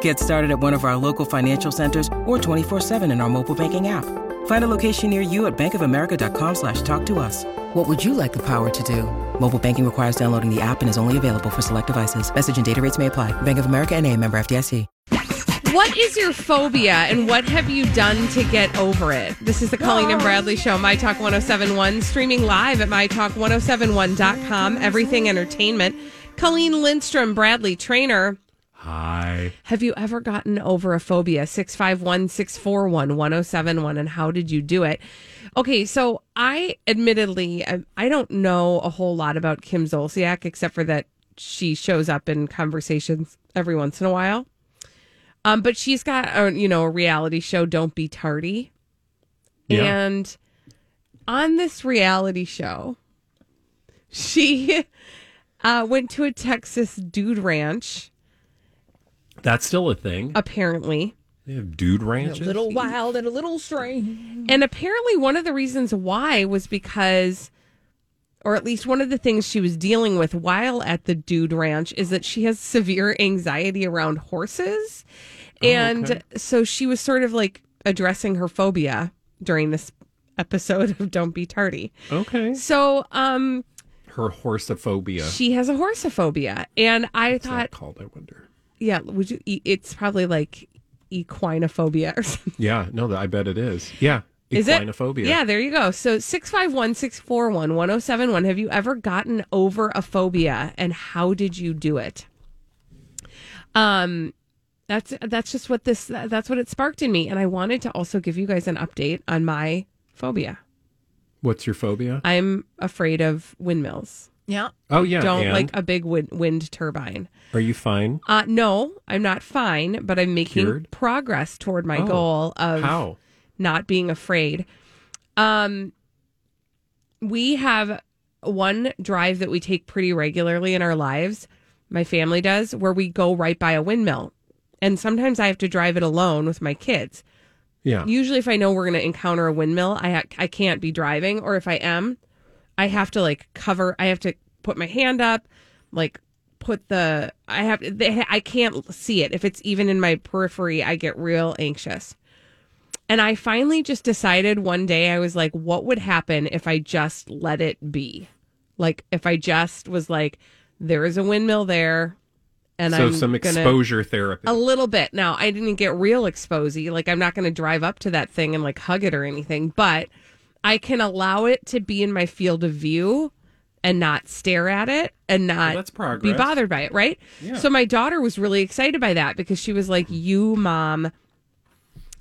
Get started at one of our local financial centers or 24-7 in our mobile banking app. Find a location near you at bankofamerica.com slash talk to us. What would you like the power to do? Mobile banking requires downloading the app and is only available for select devices. Message and data rates may apply. Bank of America and a member FDIC. What is your phobia and what have you done to get over it? This is the Colleen and Bradley Show, My Talk 1071, streaming live at MyTalk1071.com, everything entertainment. Colleen Lindstrom, Bradley Traynor. Hi. Have you ever gotten over a phobia? 651 641 1071. And how did you do it? Okay, so I admittedly, I, I don't know a whole lot about Kim Zolciak except for that she shows up in conversations every once in a while. Um, but she's got a you know a reality show, Don't Be Tardy, Yeah. and on this reality show, she uh, went to a Texas dude ranch. That's still a thing. Apparently, They have dude ranches. A little wild and a little strange. and apparently one of the reasons why was because, or at least one of the things she was dealing with while at the dude ranch is that she has severe anxiety around horses, and okay. so she was sort of like addressing her phobia during this episode of Don't Be Tardy. okay. So, um, Her horsophobia. she has a horsophobia, and I What's that thought, called? I wonder. Yeah, would you? e- It's probably like equinophobia or something. Yeah, no, I bet it is. Yeah, Is it? equinophobia. Yeah, there you go. So 651 641 1071. Have you ever gotten over a phobia and how did you do it? Um, that's that's just what this that's what it sparked in me and I wanted to also give you guys an update on my phobia. What's your phobia? I'm afraid of windmills. Yeah. oh yeah. Don't and? like a big wind, wind turbine. Are you fine? Uh no, I'm not fine, but I'm making Cured? progress toward my Oh, goal of How? not being afraid. Um, we have one drive that we take pretty regularly in our lives. My family does, where we go right by a windmill, and sometimes I have to drive it alone with my kids. Yeah. Usually, if I know we're going to encounter a windmill, I ha- I can't be driving, or if I am, I have to like cover. I have to put my hand up, like put the. I have. They, I can't see it if it's even in my periphery. I get real anxious. And I finally just decided one day, I was like, what would happen if I just let it be? Like, if I just was like, there is a windmill there. And so I'm some gonna, exposure therapy. a little bit. Now, I didn't get real exposy. Like, I'm not going to drive up to that thing and like hug it or anything, but I can allow it to be in my field of view and not stare at it and not that's be bothered by it, right? So my daughter was really excited by that because she was like, "You, mom,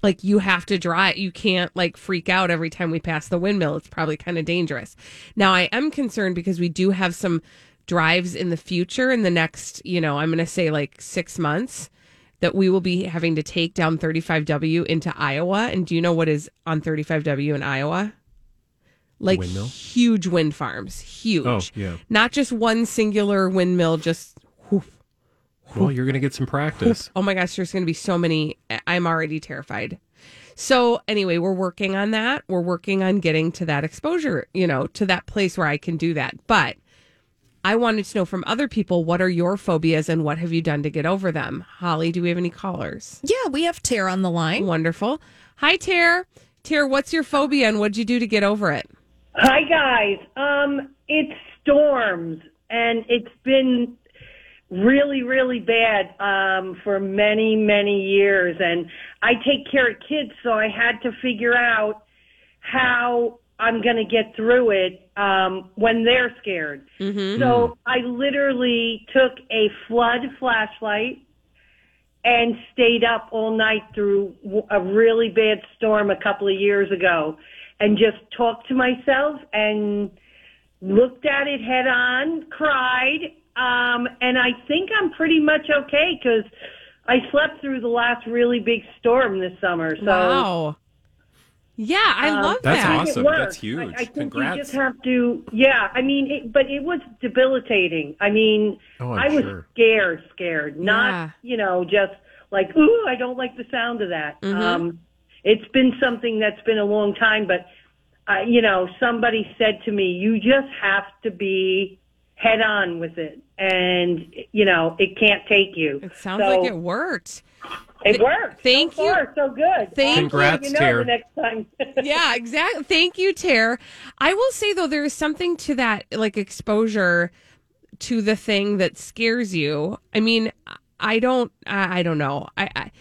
like you have to drive. You can't like freak out every time we pass the windmill. It's probably kind of dangerous." Now I am concerned because we do have some drives in the future in the next, you know, I'm going to say like 6 months that we will be having to take down 35W into Iowa. And do you know what is on 35W in Iowa? Like Windmill? huge wind farms, huge. Oh, yeah. Not just one singular windmill, just whoof, well, you're gonna get some practice. oh my gosh, there's going to be so many. I'm already terrified. So, anyway, we're working on that. We're working on getting to that exposure, you know, to that place where I can do that. But I wanted to know from other people what are your phobias and what have you done to get over them? Holly, do we have any callers? Yeah, we have Tara on the line. Wonderful. Hi, Tara. Tara, what's your phobia and what'd you do to get over it? Hi guys. Um, it's storms, and it's been really, really bad um, for many, many years. And I take care of kids, so I had to figure out how I'm going to get through it um, when they're scared. So I literally took a flood flashlight and stayed up all night through a really bad storm a couple of years ago and just talked to myself and looked at it head on, cried, um, and I think I'm pretty much okay because I slept through the last really big storm this summer. So wow. Yeah, I um, love That's that. it awesome. That's huge. I, I think Congrats. you just have to, yeah. I mean, it, but it was debilitating. I mean, Oh, I was sure. scared, scared, not Yeah. you know just like ooh, I don't like the sound of that. Mm-hmm. Um, it's been something that's been a long time, but uh, you know, somebody said to me, you just have to be head on with it, and you know, it can't take you. It sounds So, like it worked. It worked. thank so you. Far, so good. Thank you. Congrats, you know Tara. the next time. yeah, exactly. Thank you, Tare. I will say though, there is something to that, like exposure to the thing that scares you. I mean, I don't, I I don't know. I, I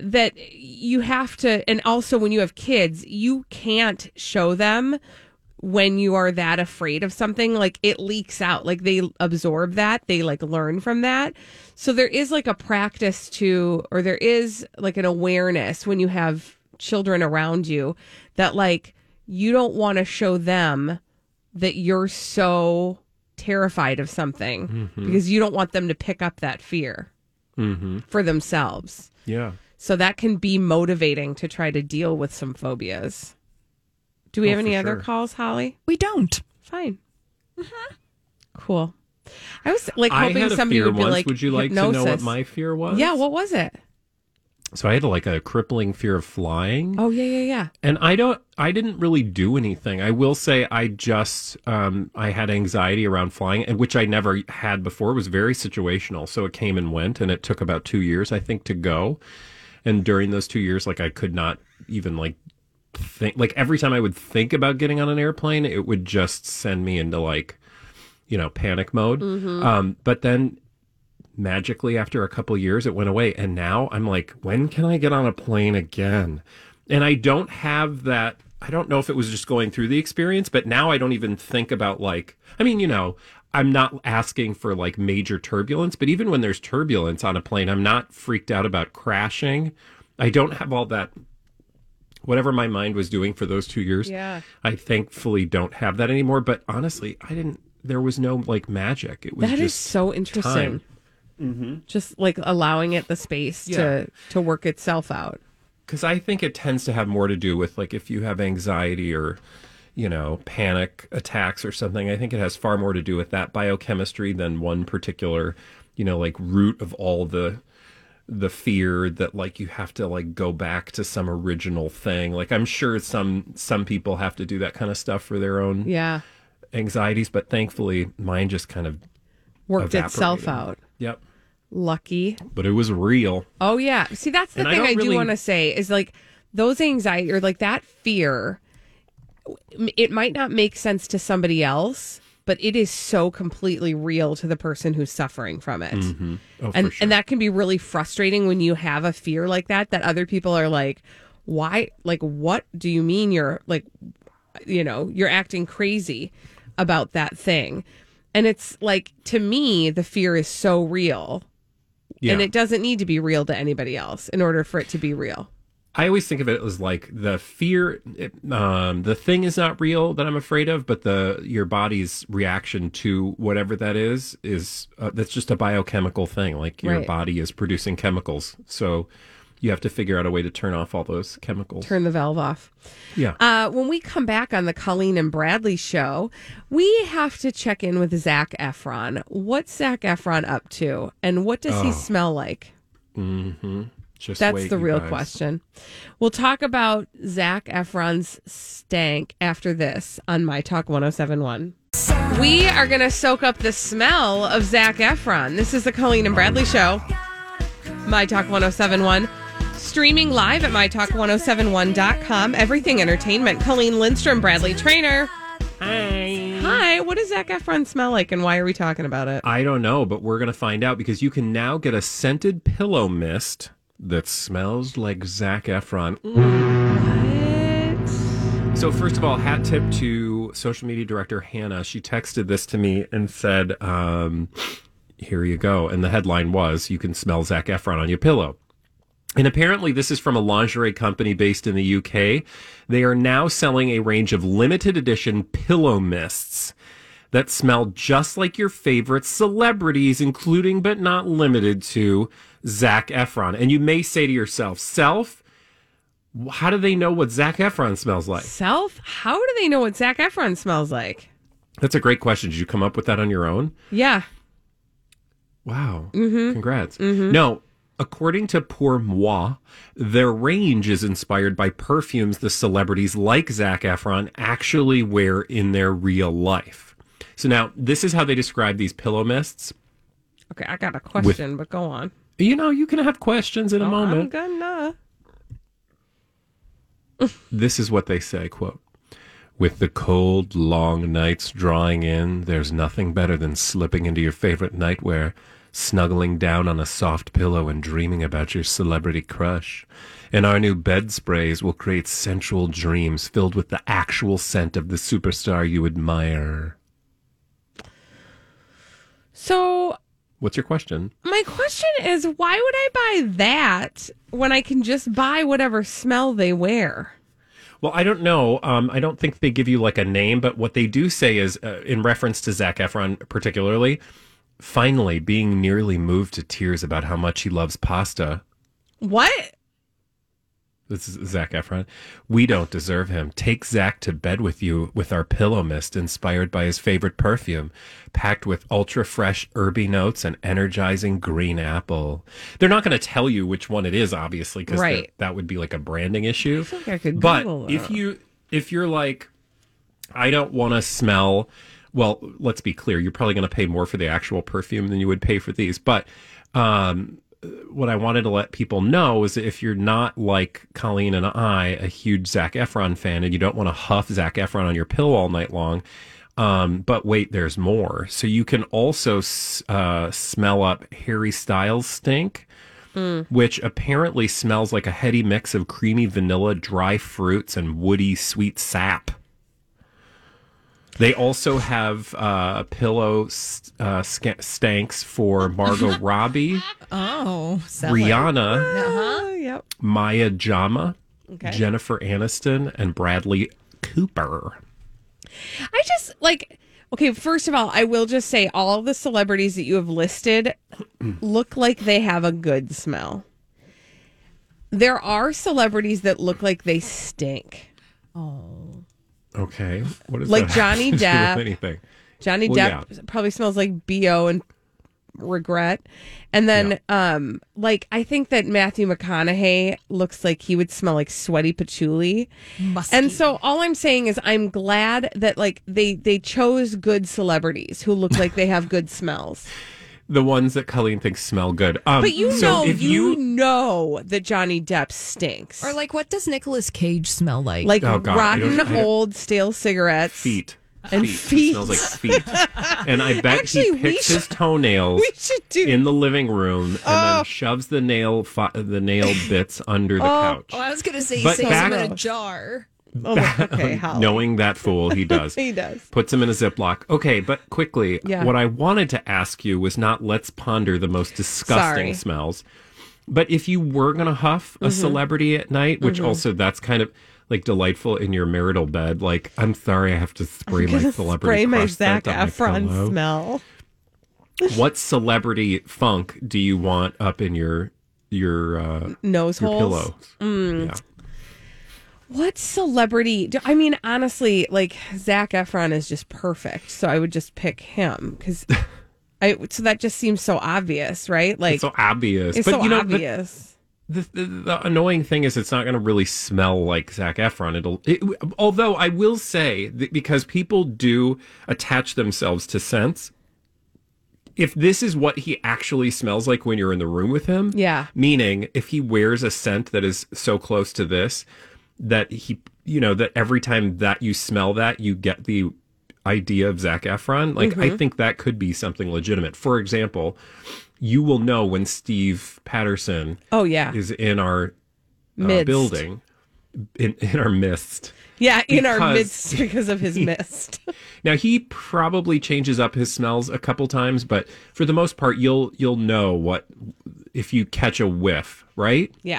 that you have to, and also when you have kids, you can't show them when you are that afraid of something. Like it leaks out. Like they absorb that. They like learn from that. So there is like a practice to or there is like an awareness when you have children around you that like you don't want to show them that you're so terrified of something mm-hmm. because you don't want them to pick up that fear mm-hmm. for themselves. Yeah. So that can be motivating to try to deal with some phobias do we Oh, have any other sure. calls holly We don't. Fine. Cool. I was like I hoping had a somebody fear would be once. like, Would you like to know what my fear was? Yeah, what was it? So I had like a crippling fear of flying. Oh yeah, yeah, yeah. And I don't I didn't really do anything. I will say I just um I had anxiety around flying and which I never had before. It was very situational. So it came and went and it took about 2 years I think to go. And during those 2 years like I could not even like think like every time I would think about getting on an airplane it would just send me into like you know panic mode. Um but then magically after a couple years it went away. And now i'm like when can i get on a plane again? And i don't have that i don't know if it was just going through the experience but now i don't even think about like i mean you know i'm not asking for like major turbulence but even when there's turbulence on a plane i'm not freaked out about crashing i don't have all that whatever my mind was doing for those two years Yeah. i thankfully don't have that anymore but honestly i didn't there was no like magic it was That is just so interesting. time. Mm-hmm. Just like allowing it the space Yeah. to to work itself out. because I think it tends to have more to do with like if you have anxiety or you know panic attacks or something. I think it has far more to do with that biochemistry than one particular you know like root of all the the fear that like you have to like go back to some original thing. Like I'm sure some some people have to do that kind of stuff for their own Yeah. anxieties, but thankfully mine just kind of Worked itself out. Yep. Lucky. But it was real. Oh yeah. See, that's the And thing I, do really- want to say is like those anxiety or like that fear. It might not make sense to somebody else, but it is so completely real to the person who's suffering from it. Mm-hmm. Oh, and sure. and that can be really frustrating when you have a fear like that that other people are like why like what do you mean you're like you know you're acting crazy about that thing and it's like to me the fear is so real yeah. and it doesn't need to be real to anybody else in order for it to be real I always think of it as like the fear, um, the thing is not real that I'm afraid of, but the your body's reaction to whatever that is is uh, that's just a biochemical thing. Like your Right. body is producing chemicals, so you have to figure out a way to turn off all those chemicals. turn the valve off yeah, Uh, when we come back on the Colleen and Bradley show, we have to check in with Zac Efron. What's Zac Efron up to, and what does he smell like? Just That's wait, the real guys. question. We'll talk about Zac Efron's stank after this on My Talk 1071. We are going to soak up the smell of Zac Efron. This is the Colleen and Bradley show. My Talk 1071. Streaming live at MyTalk1071.com. Everything Entertainment. Colleen Lindstrom, Bradley Traynor. Hi. Hi, what does Zac Efron smell like and why are we talking about it? I don't know, but we're gonna find out because you can now get a scented pillow mist that smells like Zac Efron. So first of all, hat tip to social media director Hannah. She texted this to me and said, um, here you go. And the headline was, "You can smell Zac Efron on your pillow." And apparently, this is from a lingerie company based in the UK. They are now selling a range of limited edition pillow mists that smell just like your favorite celebrities, including but not limited to Zac Efron. And you may say to yourself, Self, how do they know what Zac Efron smells like? Self? How do they know what Zac Efron smells like? That's a great question. Did you come up with that on your own? Yeah. Wow. Mm-hmm. Congrats. Mm-hmm. No, according to Pour Moi, their range is inspired by perfumes the celebrities like Zac Efron actually wear in their real life. So now, this is how they describe these pillow mists. Okay, I got a question, but go on. You know, you can have questions in a Oh, I'm moment. gonna. This is what they say, quote, with the cold, long nights drawing in, there's nothing better than slipping into your favorite nightwear, snuggling down on a soft pillow and dreaming about your celebrity crush. And our new bed sprays will create sensual dreams filled with the actual scent of the superstar you admire. So What's your question? my question is, why would I buy that when I can just buy whatever smell they wear? Well, I don't know. Um, I don't think they give you like a name, but what they do say is, uh, in reference to Zac Efron particularly, finally being nearly moved to tears about how much he loves pasta. What? This is Zac Efron. We don't deserve him. Take Zac to bed with you with our pillow mist inspired by his favorite perfume, packed with ultra fresh herby notes and energizing green apple. They're not going to tell you which one it is, obviously, because Right. that would be like a branding issue. I could but Google if you if you're like, I don't want to smell. Well, let's be clear. You're probably going to pay more for the actual perfume than you would pay for these. But um, what I wanted to let people know is that if you're not like Colleen and I, a huge Zac Efron fan, and you don't want to huff Zac Efron on your pillow all night long, um, but wait, there's more. So you can also uh, smell up Harry Styles stink, which apparently smells like a heady mix of creamy vanilla, dry fruits, and woody sweet sap. They also have uh, pillow s- uh, sca- stanks for Margot Robbie, Oh, selling. Rihanna, Oh, yep. Maya Jama, Okay. Jennifer Aniston, and Bradley Cooper. I just like okay, first of all, I will just say all the celebrities that you have listed look like they have a good smell. There are celebrities that look like they stink. Okay, what is Like that Johnny have to do with Depp. Anything? Johnny Well, Depp probably smells like BO and regret. And then um like I think that Matthew McConaughey looks like he would smell like sweaty patchouli. Musky. And so all I'm saying is I'm glad that like they they chose good celebrities who look like they have good smells. The ones that Colleen thinks smell good. Um, But you so know if you, know that Johnny Depp stinks. Or like, what does Nicolas Cage smell like? like Oh, God, rotten don't- I don't- old stale cigarettes. feet. And It feet. smells like feet. And I bet Actually, he we picks his toenails We should do in the living room and Oh. then shoves the nail fi- the nail bits under the couch. oh, I was gonna say, But saves back- them in a jar. Oh, okay, Holly. Knowing that fool, he does. He does. Puts him in a Ziploc. Okay, but quickly, Yeah. what I wanted to ask you was not let's ponder the most disgusting Sorry. smells. But if you were going to huff Mm-hmm. a celebrity at night, which also that's kind of like delightful in your marital bed, like, I'm sorry I have to spray my celebrity spray my Zac my Efron smell. What celebrity funk do you want up in your your uh, Nose your holes. pillows? Yeah. What celebrity? Do, I mean, honestly, like Zac Efron is just perfect, so I would just pick him because I. So that just seems so obvious, right? Like It's so obvious. it's but so you know, obvious. The, the, the annoying thing is, it's not going to really smell like Zac Efron. It'll, it, although I will say that because people do attach themselves to scents. If this is what he actually smells like when you're in the room with him, Yeah. Meaning, if he wears a scent that is so close to this that he, you know, that every time that you smell that, you get the idea of Zac Efron. Like, I think that could be something legitimate. For example, you will know when Steve Patterson Oh yeah, is in our uh, building in, in our midst. Yeah, in our midst because of his mist. Now he probably changes up his smells a couple times, but for the most part, you'll you'll know what if you catch a whiff, right? yeah.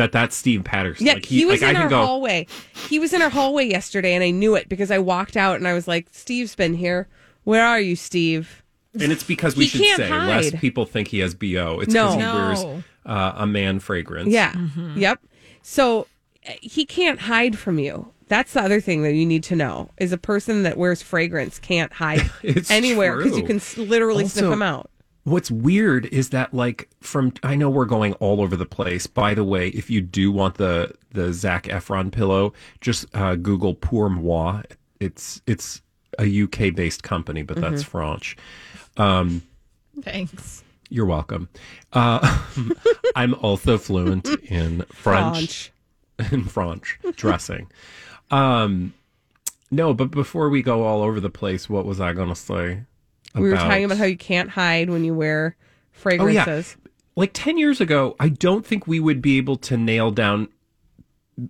That that's Steve Patterson. Yeah, Like, he, was like, in I our go, hallway. He was in our hallway yesterday, and I knew it because I walked out and I was like, "Steve's been here. Where are you, Steve?" and it's because we should can't say hide. less people think he has bo. It's No. because he No. wears uh, a man fragrance. Yeah. Mm-hmm. Yep. So uh, he can't hide from you. That's the other thing that you need to know is a person that wears fragrance can't hide anywhere because you can s- literally sniff Also- them out. What's weird is that like from I know we're going all over the place. By the way, if you do want the the Zac Efron pillow, just uh, Google Pour Moi. It's it's a UK based company, but that's Mm-hmm. French. Um, Thanks. you're welcome. Uh, I'm also fluent in French, French. in French dressing. Um, no, but before we go all over the place, what was I going to say? We were talking about how you can't hide when you wear fragrances. like 10 years ago, I don't think we would be able to nail down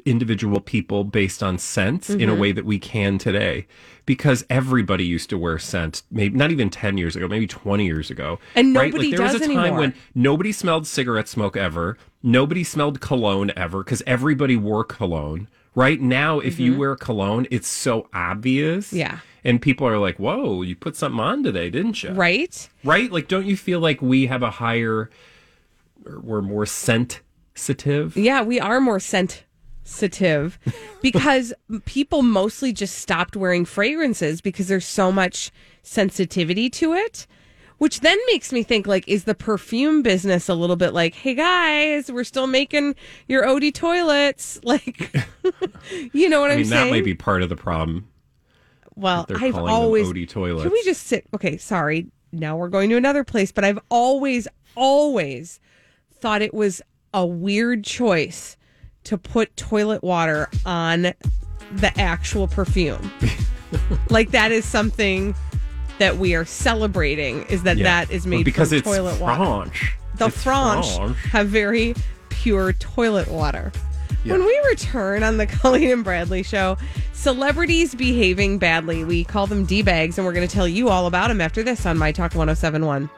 individual people based on scent in a Mm-hmm. way that we can today because everybody used to wear scent maybe not even 10 years ago maybe 20 years ago And right? nobody like, there was a time anymore. when nobody smelled cigarette smoke ever nobody smelled cologne ever because everybody wore cologne right now if you wear cologne it's so obvious Mm-hmm. Yeah. And people are like whoa you put something on today didn't you Right? right? Like, don't you feel like we have a higher, we're more sensitive? Yeah, we are more sensitive because people mostly just stopped wearing fragrances because there's so much sensitivity to it. Which then makes me think like, is the perfume business a little bit like, hey guys, we're still making your eau de toilettes? Like, you know what I am mean, saying? that might be part of the problem. Well, I've always. them eau de toilettes. Can we just sit? Okay, sorry. Now we're going to another place, but I've always, always thought it was a weird choice to put toilet water on the actual perfume. like that is something that we are celebrating. Is that Yeah. that is Well, made because from it's toilet water? The It's French French. have very pure toilet water. Yeah. When we return on the Colleen and Bradley show, celebrities behaving badly. We call them D bags, and we're going to tell you all about them after this on My Talk 1071.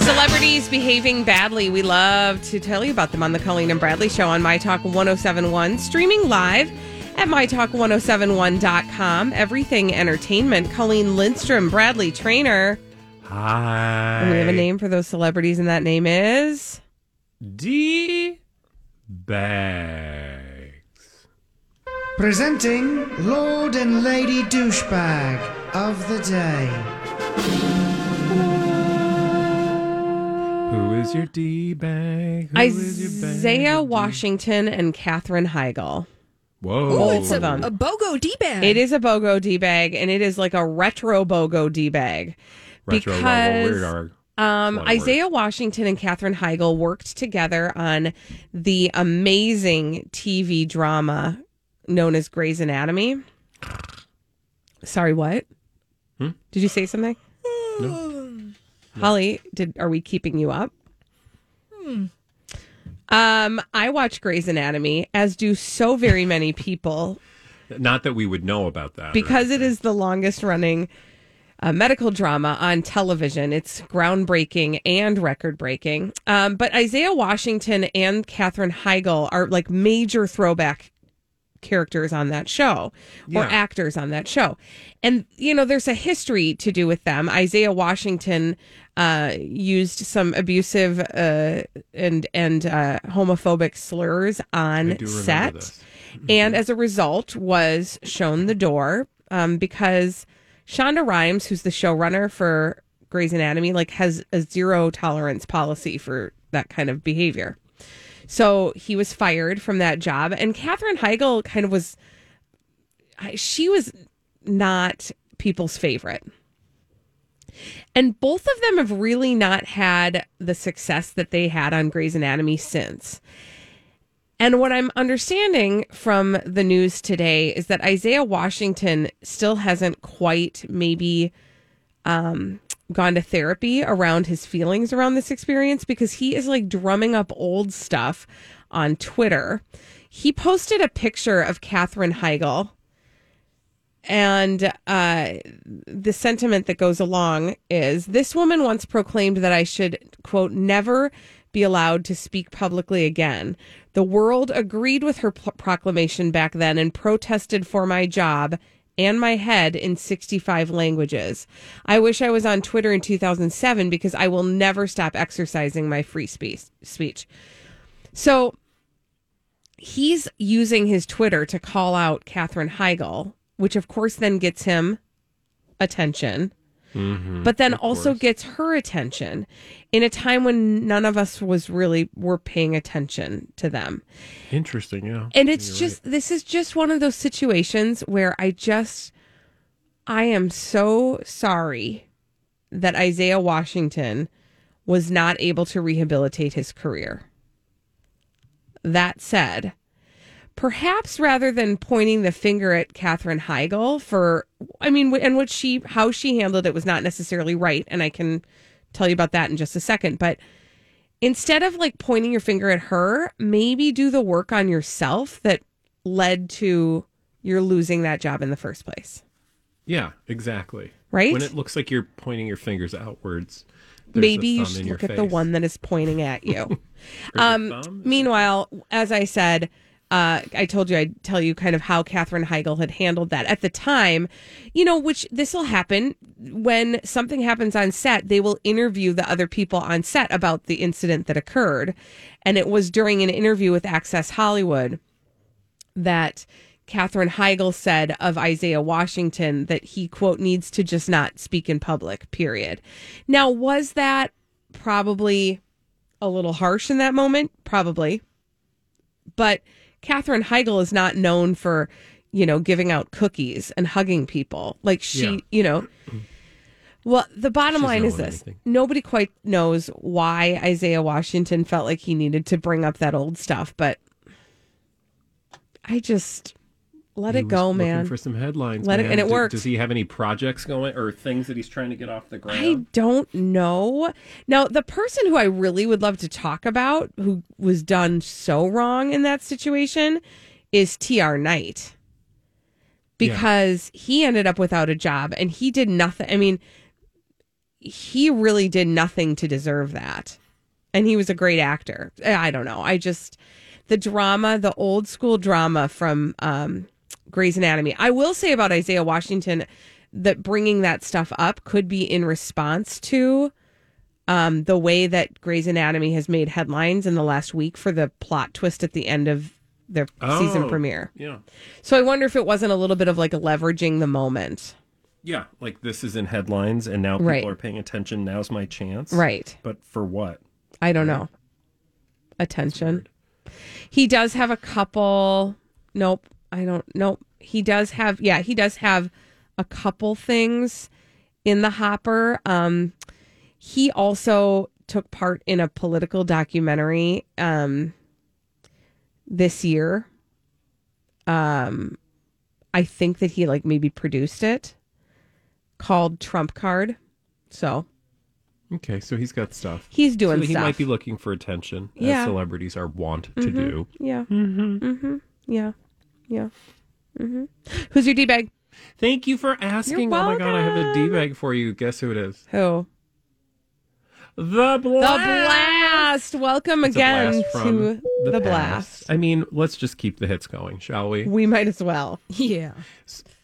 Celebrities behaving badly. We love to tell you about them on the Colleen and Bradley show on My Talk 1071, streaming live at mytalk1071.com. Everything entertainment. Colleen Lindstrom, Bradley Traynor. Hi. And we have a name for those celebrities, and that name is. D bags. Presenting Lord and Lady Douchebag of the Day. Who is your D bag? Who is your bag? Isaiah Washington and Katherine Heigl. Whoa. Both it's of a, them. a BOGO D bag. It is a BOGO D bag, and it is like a retro BOGO D bag. Retro because level, weird um, Lot of words. Isaiah Washington and Katherine Heigl worked together on the amazing TV drama known as Grey's Anatomy. Sorry, what? Hmm? Did you say something? Holly, did are we keeping you up? Hmm. Um, I watch Grey's Anatomy, as do so very many people, Not that we would know about that. because it is the longest running uh, medical drama on television. It's groundbreaking and record breaking. Um, but Isaiah Washington and Katherine Heigl are like major throwback characters on that show or Yeah. actors on that show. And, you know, there's a history to do with them. Isaiah Washington uh, used some abusive uh, and, and uh, homophobic slurs on I do remember set. And as a result, was shown the door um, because Shonda Rhimes, who's the showrunner for Grey's Anatomy, like has a zero tolerance policy for that kind of behavior. So he was fired from that job, and Katherine Heigl kind of was. She was not people's favorite. And both of them have really not had the success that they had on Grey's Anatomy since. And what I'm understanding from the news today is that Isaiah Washington still hasn't quite maybe um, gone to therapy around his feelings around this experience because he is like drumming up old stuff on Twitter. He posted a picture of Katherine Heigl. And uh, the sentiment that goes along is this woman once proclaimed that I should, quote, never be allowed to speak publicly again. The world agreed with her proclamation back then and protested for my job and my head in 65 languages. I wish I was on Twitter in 2007 because I will never stop exercising my free speech. speech. So he's using his Twitter to call out Katherine Heigl, which of course then gets him attention, but then also gets her attention in a time when none of us was really were paying attention to them. Interesting, yeah. And it's just this is just one of those situations where I just I am so sorry that Isaiah Washington was not able to rehabilitate his career. That said, perhaps rather than pointing the finger at Katherine Heigl for, I mean, and what she, how she handled it was not necessarily right. And I can tell you about that in just a second. But instead of like pointing your finger at her, maybe do the work on yourself that led to your losing that job in the first place. Yeah, exactly. Right? When it looks like you're pointing your fingers outwards, there's maybe you should look at the one that is pointing at you. Um, meanwhile, as I said, uh, I told you I'd tell you kind of how Katherine Heigl had handled that at the time. You know, which this will happen when something happens on set. They will interview the other people on set about the incident that occurred, and it was during an interview with Access Hollywood that Katherine Heigl said of Isaiah Washington that he, quote, needs to just not speak in public, period. Now, was that probably a little harsh in that moment? Probably. But Katherine Heigl is not known for, you know, giving out cookies and hugging people. Like she, Yeah. you know. Well, the bottom She's line is this. anything. Nobody quite knows why Isaiah Washington felt like he needed to bring up that old stuff, but I just let it go, looking man. For some headlines, Let it- and it Do- worked. Does he have any projects going or things that he's trying to get off the ground? I don't know. Now, the person who I really would love to talk about who was done so wrong in that situation is TR Knight. Because he ended up without a job and he did nothing. I mean, he really did nothing to deserve that. And he was a great actor. I don't know. I just, the drama, the old school drama from um, Grey's Anatomy. I will say about Isaiah Washington that bringing that stuff up could be in response to um, the way that Grey's Anatomy has made headlines in the last week for the plot twist at the end of their season Oh, premiere. Yeah. So I wonder if it wasn't a little bit of like leveraging the moment. Yeah. Like this is in headlines and now people Right. are paying attention. Now's my chance. Right. But for what? I don't know. Attention. He does have a couple. Nope. I don't. know. He does have. Yeah, he does have a couple things in the hopper. Um, he also took part in a political documentary um, this year. Um, I think that he like maybe produced it called Trump Card. So Okay, so he's got stuff. he's doing so he stuff. might be looking for attention, Yeah. Mm-hmm. as celebrities are wont to do. Yeah. Mm-hmm. Mm-hmm. Yeah. Yeah. Mm-hmm. Who's your D bag? Thank you for asking. You're Oh my god, I have a welcome. Bag for you. Guess who it is? Who? The Blast. The blast. Welcome It's again blast from to the, past. blast. I mean, let's just keep the hits going, shall we? We might as well. Yeah.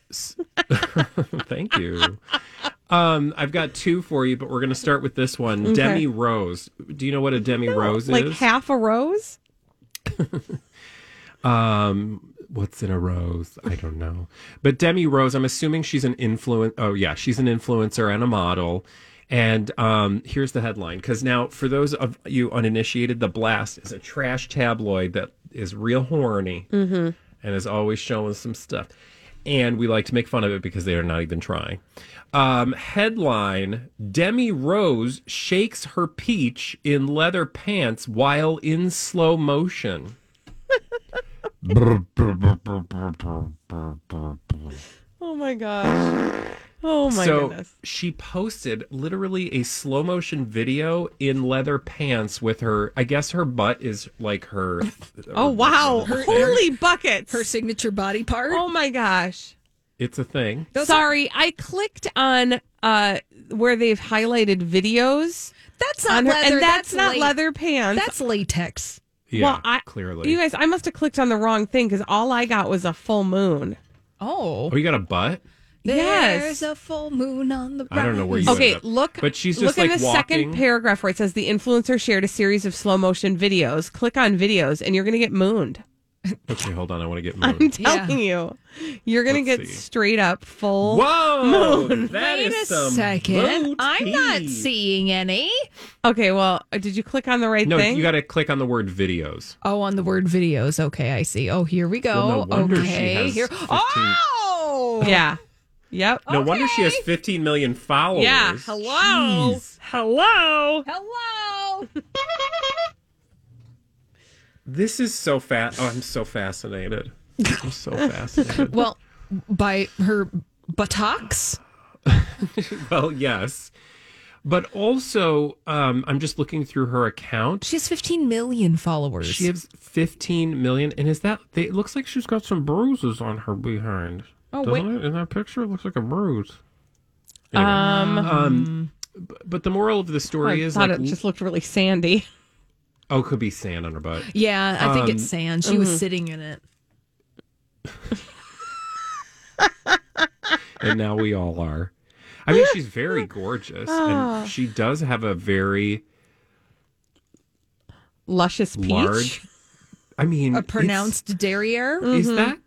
Thank you. Um, I've got two for you, but we're going to start with this one. Demi Rose. Do you know what a Demi Rose Like is? Like half a rose? Um, what's in a rose? I don't know. But Demi Rose, I'm assuming she's an influence. Oh yeah, she's an influencer and a model. And um, here's the headline. Because now, for those of you uninitiated, The Blast is a trash tabloid that is real horny and is always showing some stuff. And we like to make fun of it because they are not even trying. Um, headline Demi Rose shakes her peach in leather pants while in slow motion. Oh my gosh. Oh my so goodness. she posted literally a slow motion video in leather pants with her. I guess her butt is like her. Oh wow. Holy buckets. Her signature body part. Oh my gosh. It's a thing. Sorry, I clicked on uh where they've highlighted videos that's not on her, leather. and that's, not la- leather pants. That's latex. Yeah, well, I clearly. You guys, I must have clicked on the wrong thing because all I got was a full moon. Oh. oh, you got a butt? Yes. There's a full moon on the I don't know where you Okay, up. look. But she's look like in the walking. second paragraph where it says the influencer shared a series of slow motion videos. Click on videos, and you're going to get mooned. Okay, hold on. I want to get I'm moon. telling you, you're going to Let's get see. straight up full. Whoa! That Wait is a some second. I'm not booty. seeing any. Okay, well, uh, did you click on the right thing? No, thing? you got to click on the word videos. Oh, on the word videos. Okay, I see. Oh, here we go. Well, no wonder she okay, has here. 15 Oh, yeah. Yep. No wonder she has 15 million followers. Yeah. Hello. Jeez. Hello. Hello. This is so fast. Oh, I'm so fascinated. I'm so fascinated. well, by her buttocks. well, yes. But also, um, I'm just looking through her account. She has 15 million followers. She has 15 million, and is that? They, it looks like she's got some bruises on her behind. Oh, Doesn't wait. it? In that picture, it looks like a bruise. Anyway, Um, um, but the moral of the I story is thought like, it just looked really sandy. oh, could be sand on her butt. yeah, I think Um, it's sand. She was sitting in it. and now we all are. I mean, she's very gorgeous, Ah. and she does have a very Luscious peach. large. I mean, A pronounced derriere. Is that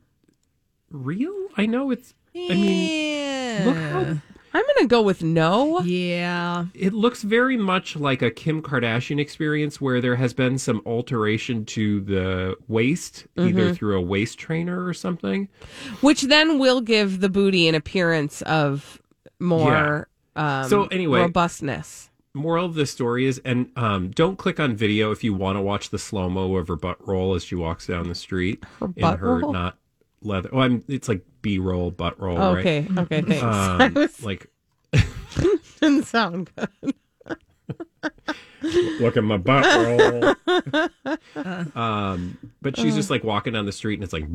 real? I know it's. I mean, yeah. look how I'm going to go with no. Yeah. it looks very much like a Kim Kardashian experience where there has been some alteration to the waist, Mm-hmm. either through a waist trainer or something. Which then will give the booty an appearance of more um, So anyway- robustness. Moral of the story is, and um, don't click on video if you want to watch the slow mo of her butt roll as she walks down the street in butt her roll? not leather. Oh, I'm. It's like B roll, butt roll, Oh, right? okay. Okay. Thanks. Um, was, like didn't sound good. look at my butt roll. um, but she's just like walking down the street and it's like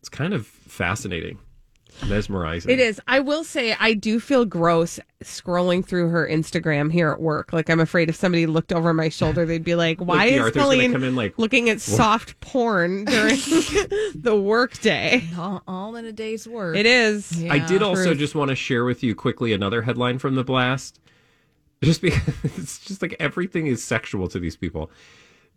it's kind of fascinating, mesmerizing. It is. I will say I do feel gross scrolling through her Instagram here at work. Like I'm afraid if somebody looked over my shoulder, they'd be like, "Why the is Arthur's Colleen come in like, looking at soft porn during the workday?" All, all in a day's work. It is. Yeah. I did also just want to share with you quickly another headline from the blast. Just because it's just like everything is sexual to these people.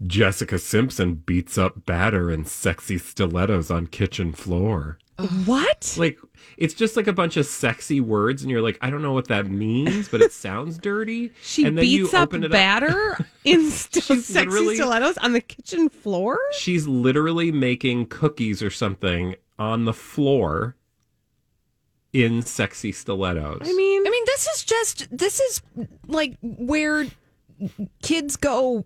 Jessica Simpson beats up batter in sexy stilettos on kitchen floor. What? Like it's just like a bunch of sexy words, and you're like, I don't know what that means, but it sounds dirty. She and then you beats up open it batter in st- sexy stilettos on the kitchen floor. She's literally making cookies or something on the floor in sexy stilettos. I mean, I mean, this is just this is like where kids go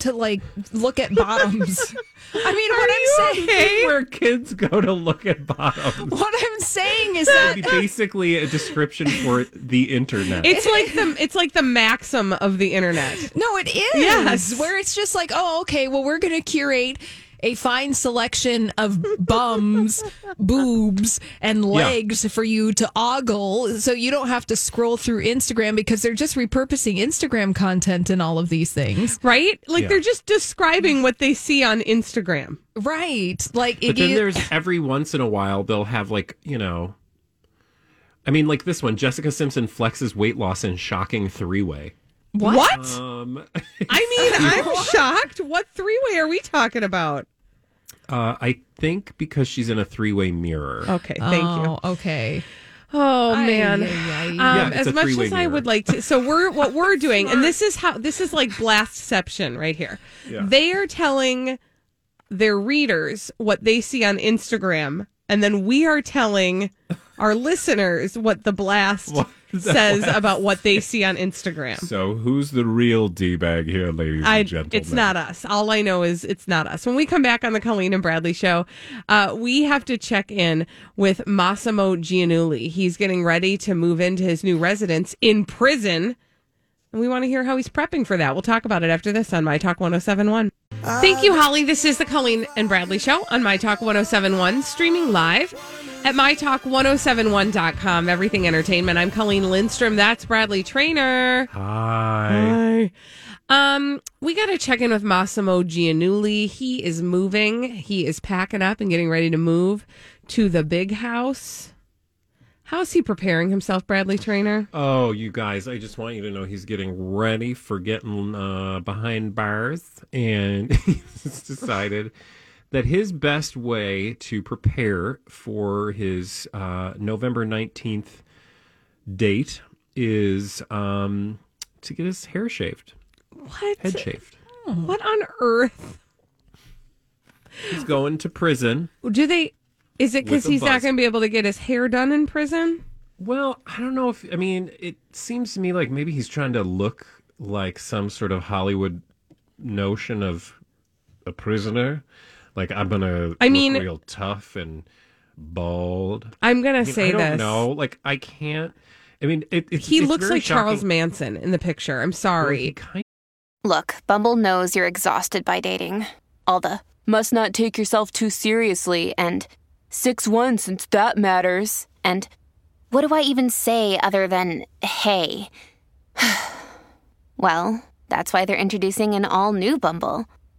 to like look at bottoms. I mean, what I'm saying, okay? where kids go to look at bottoms. what I'm saying is that basically a description for the internet. it's like the it's like the maxim of the internet. no, it is Yes. where it's just like, oh, okay, well, we're gonna curate a fine selection of bums, boobs, and legs for you to ogle so you don't have to scroll through Instagram because they're just repurposing Instagram content and all of these things. Right? Like Yeah. they're just describing what they see on Instagram. Right. Like But it, then it- there's every once in a while they'll have like you know, I mean like this one, Jessica Simpson flexes weight loss in shocking three way. What? Um, I mean, I'm shocked. What three way are we talking about? Uh, I think because she's in a three way mirror. Okay, thank you. Oh, okay. Oh Ay, man. ay, ay. Um, Yeah, as much three-way as I mirror. would like to, so we're what we're doing, and this is how this is like blastception right here. Yeah. They are telling their readers what they see on Instagram, and then we are telling our listeners what the blast What the says about what they see on Instagram. So who's the real d bag here, ladies I, and gentlemen? it's not us. All I know is it's not us. When we come back on the Colleen and Bradley show, uh, we have to check in with Massimo Giannulli. He's getting ready to move into his new residence in prison. And we want to hear how he's prepping for that. We'll talk about it after this on My Talk 1071. Thank you, Holly. This is the Colleen and Bradley show on My Talk 1071, streaming live at MyTalk1071.com. Everything Entertainment. I'm Colleen Lindstrom. That's Bradley Traynor. Hi. Hi. Um, we got to check in with Massimo Giannulli. He is moving. He is packing up and getting ready to move to the big house. How's he preparing himself, Bradley Traynor? Oh, you guys, I just want you to know he's getting ready for getting uh, behind bars, and he's decided that his best way to prepare for his uh, November 19th date is um, to get his hair shaved, What? head shaved. What on earth? He's going to prison. Do they? Is it because he's not going to be able to get his hair done in prison? Well, I don't know if I mean it seems to me like maybe he's trying to look like some sort of Hollywood notion of a prisoner. Like I'm gonna I look mean- real tough and bald. I'm going I to mean, say I don't this. know. Like I can't. I mean, it, it's, He it's looks very like Charles. Manson in the picture. I'm Well, he sorry. kind Look, Bumble knows you're exhausted by dating. All the must not take yourself too seriously and 6 1 since that matters. And what do I even say other than hey? well, that's why they're introducing an all new Bumble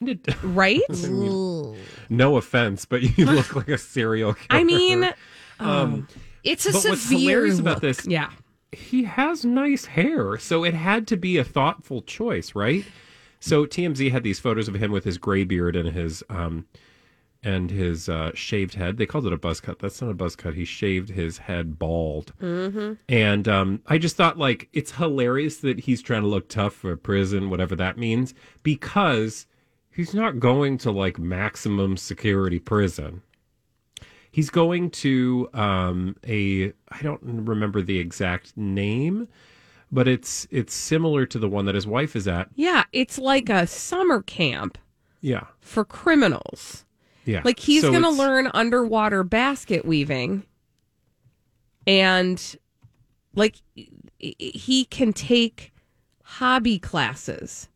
Of. right? I mean, no offense, but you look like a serial killer. I mean, um, It's a but what's severe hilarious look. about this yeah. he has nice hair, so it had to be a thoughtful choice, right? So TMZ had these photos of him with his gray beard and his um and his uh, shaved head. They called it a buzz cut. That's not a buzz cut. He shaved his head bald. Mm-hmm. And um, I just thought like it's hilarious that he's trying to look tough for prison, whatever that means, because he's not going to like maximum security prison. He's going to um, a I don't remember the exact name, but it's it's similar to the one that his wife is at. Yeah, it's like a summer camp Yeah, for criminals. yeah. Like he's So going to learn underwater basket weaving and like he can take hobby classes.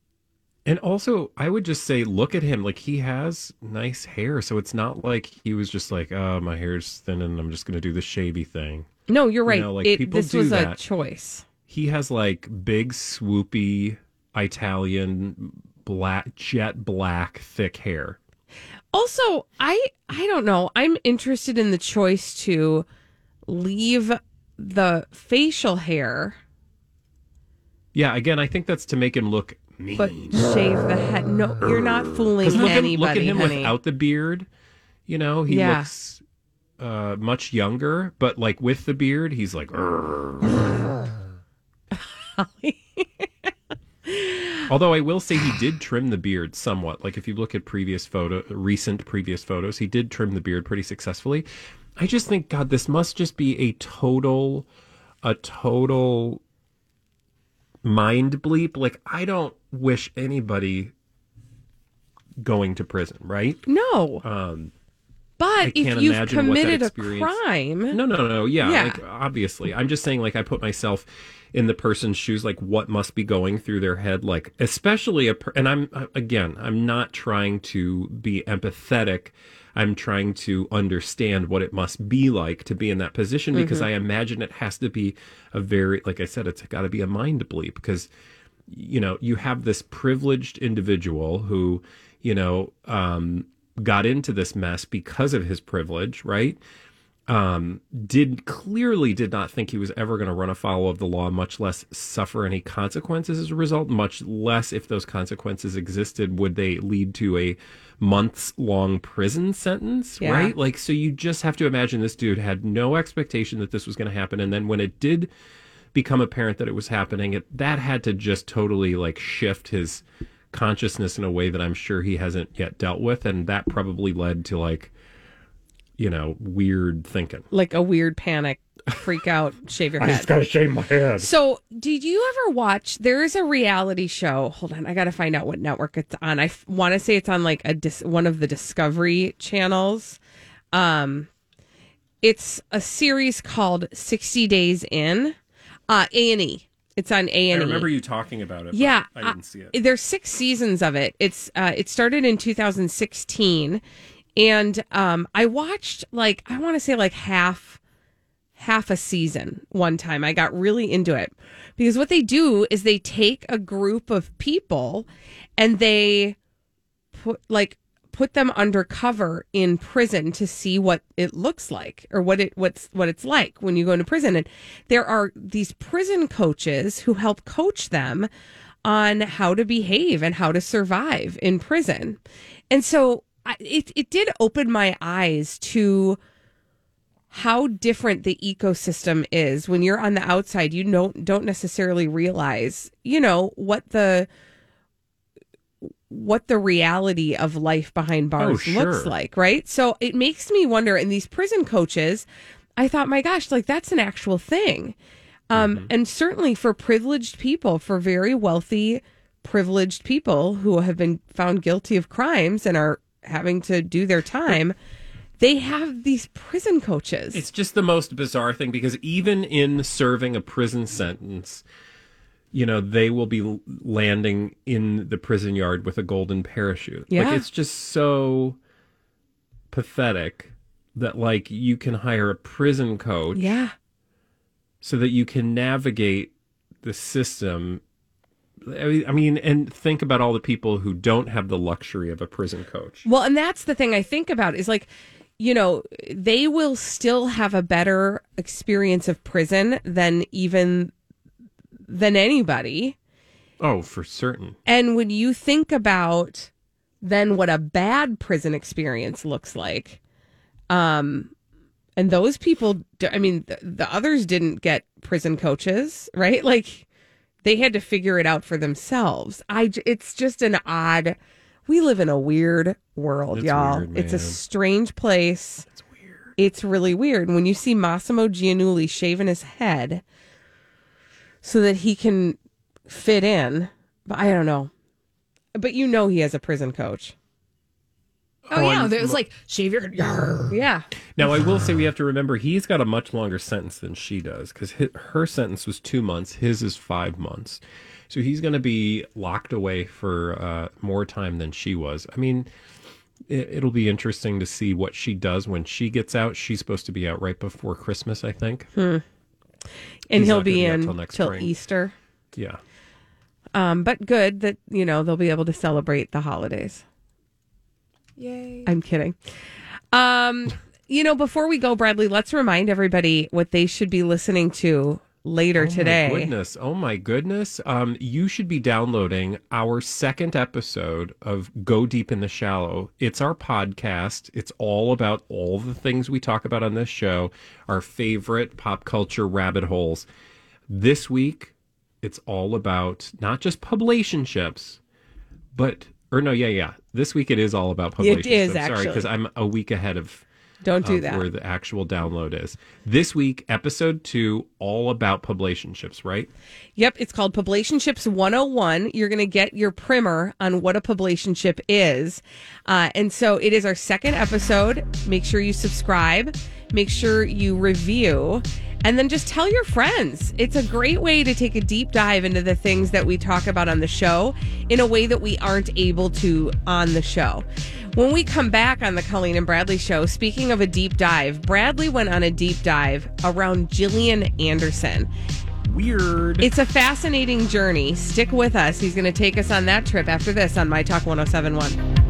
And also, I would just say, look at him. Like he has nice hair, so it's not like he was just like, "Oh, my hair's thin, and I'm just going to do the shavy thing." No, you're right. know, like, it, people this do was a choice. He has like big, swoopy Italian black, jet black, thick hair. Also, I I don't know. I'm interested in the choice to leave the facial hair Yeah, again, I think that's to make him look mean. but shave the head. No, you're not fooling look, at- anybody, look at him honey. without the beard. You know, he Yeah. looks uh, much younger, but like with the beard, he's like. Although I will say he did trim the beard somewhat. Like if you look at previous photo, recent previous photos, he did trim the beard pretty successfully. I just think, God, this must just be a total, a total mind bleep. Like I don't wish anybody going to prison, right? No. Um, but I if you've imagine what that committed a crime, no, no, no. Yeah, Yeah. like obviously. I'm just saying, like, I put myself in the person's shoes, like, what must be going through their head, like, especially a. Per- and I'm again, I'm not trying to be empathetic. I'm trying to understand what it must be like to be in that position because Mhm. I imagine it has to be a very, like I said, it's got to be a mind bleep because you know, you have this privileged individual who, you know, um, got into this mess because of his privilege, right? Um, did clearly did not think he was ever going to run afoul of the law, much less suffer any consequences as a result. Much less, if those consequences existed, would they lead to a months long prison sentence, Yeah. right? Like, so you just have to imagine this dude had no expectation that this was going to happen, and then when it did become apparent that it was happening, it, that had to just totally like shift his consciousness in a way that I'm sure he hasn't yet dealt with, and that probably led to like, you know, weird thinking. like a weird panic, freak out, shave your head. I head. just gotta shave my head. So, did you ever watch? There is a reality show. Hold on, I got to find out what network it's on. I want to say it's on like a dis- one of the Discovery channels. Um, it's a series called Sixty Days In, uh, A and E. It's on A I and E. remember you talking about it. but Yeah, I didn't see it. There's six seasons of it. It's uh, it started in 2016, and um, I watched like I want to say like half half a season one time. I got really into it. Because what they do is they take a group of people and they put like put them undercover in prison to see what it looks like or what it what's what it's like when you go into prison. And there are these prison coaches who help coach them on how to behave and how to survive in prison. And so I, it it did open my eyes to how different the ecosystem is. When you're on the outside you don't don't necessarily realize you know what the what the reality of life behind bars Oh, looks like right? So it makes me wonder in these prison coaches i thought my gosh like that's an actual thing. Um and certainly for privileged people for very wealthy privileged people who have been found guilty of crimes and are having to do their time they have these prison coaches It's just the most bizarre thing because even in serving a prison sentence, you know, they will be landing in the prison yard with a golden parachute. Yeah. Like it's just so pathetic that like you can hire a prison coach yeah so that you can navigate the system. I mean, and think about all the people who don't have the luxury of a prison coach. Well, and that's the thing I think about is like, you know, they will still have a better experience of prison than even than anybody. Oh, for certain. And when you think about then what a bad prison experience looks like, um, and those people, I mean, the, the others didn't get prison coaches, right? Like they had to figure it out for themselves. I, it's just an odd. We live in a weird world, It's y'all. weird, it's a strange place. It's weird. It's really weird. When you see Massimo Giannulli shaving his head so that he can fit in, but I don't know. But you know he has a prison coach. Oh, yeah, oh, On- there's like shave your head. Yeah. Now, I will say we have to remember he's got a much longer sentence than she does because her sentence was two months, his is five months. So he's going to be locked away for uh, more time than she was. I mean, it, it'll be interesting to see what she does when she gets out. She's supposed to be out right before Christmas, I think. Hmm. And He's he'll be in till till. Easter. Yeah. Um, but good that you know they'll be able to celebrate the holidays. Yay. I'm kidding. Um, you know, before we go, Bradley, let's remind everybody what they should be listening to later today. My goodness. Oh my goodness. Um, you should be downloading our second episode of Go Deep in the Shallow. It's our podcast. It's all about all the things we talk about on this show, our favorite pop culture rabbit holes. This week, it's all about not just publicationships, but or no, yeah, yeah. This week it is all about It publicationships. is, Sorry, because I'm a week ahead of Don't do that. where the actual download is. This week, episode two, all about publicationships, right? Yep, it's called Publicationships 101. You're going to get your primer on what a publicationship is. Uh, and so it is our second episode. Make sure you subscribe, make sure you review, and then just tell your friends. It's a great way to take a deep dive into the things that we talk about on the show in a way that we aren't able to on the show. When we come back on the Colleen and Bradley show, speaking of a deep dive, Bradley went on a deep dive around Gillian Anderson. Weird. It's a fascinating journey. Stick with us. He's going to take us on that trip after this on My Talk 1071.